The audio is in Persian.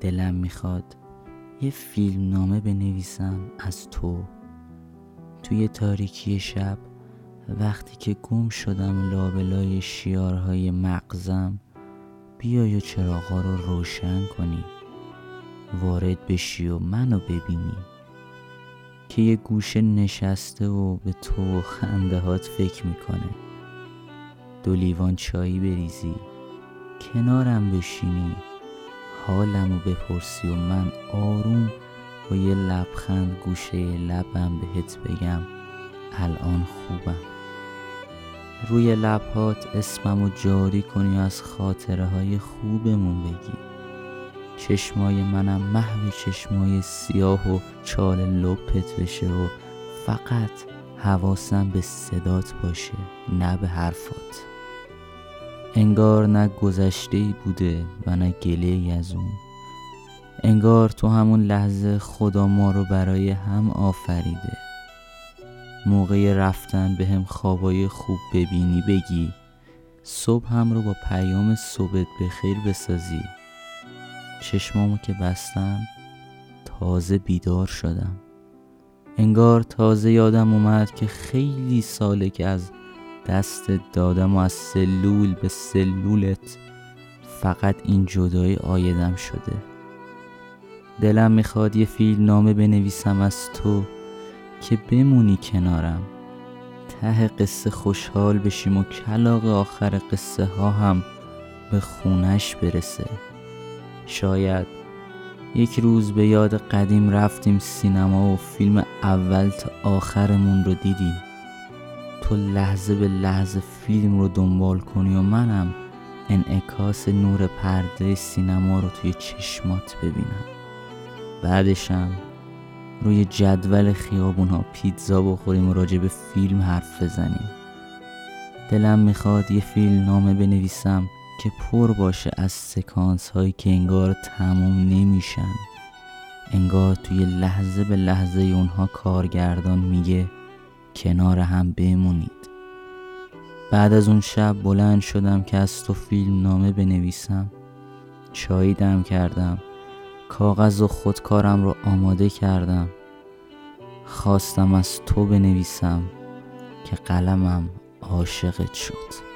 دلم می‌خواد یه فیلم نامه بنویسم از تو. توی تاریکی شب وقتی که گم شدم لابلای شیارهای مغزم بیای و چراغا رو روشن کنی. وارد بشی و منو ببینی. که یه گوشه نشسته و به تو و خنده هات فکر می‌کنه. دو لیوان چایی بریزی کنارم بشینی. حالمو بپرسی و من آروم با یه لبخند گوشه لبم بهت بگم الان خوبم. روی لبهات اسممو جاری کنی و از خاطره های خوبمون بگی. چشمای منم محو چشمای سیاه و چال لپت بشه و فقط حواسم به صدات باشه نه به حرفات. انگار نه گذشته ای بوده و نه گله از اون. انگار تو همون لحظه خدا ما رو برای هم آفریده. موقع رفتن به هم خوابای خوب ببینی بگی صبح هم رو با پیام صبحت به خیر بسازی. چشمامو که بستم تازه بیدار شدم. انگار تازه یادم اومد که خیلی ساله که از دست دادم و از سلول به سلولت فقط این جدایی آیدم شده. دلم می‌خواد یه فیلم نامه بنویسم از تو که بمونی کنارم. ته قصه خوشحال بشیم و کلاق آخر قصه ها هم به خونش برسه. شاید یک روز به یاد قدیم رفتیم سینما و فیلم اول تا آخرمون رو دیدیم. تو لحظه به لحظه فیلم رو دنبال کنی و منم انعکاس نور پرده سینما رو توی چشمات ببینم. بعدشم روی جدول خیابون ها پیتزا بخوریم و راجع به فیلم حرف بزنیم. دلم می‌خواد یه فیلم نامه بنویسم که پر باشه از سکانس هایی که انگار تموم نمیشن. انگار توی لحظه به لحظه اونها کارگردان میگه کنار هم بمونید. بعد از اون شب بلند شدم که از تو فیلم نامه بنویسم. چایی دم کردم. کاغذ و خودکارم رو آماده کردم. خواستم از تو بنویسم که قلمم عاشقت شد.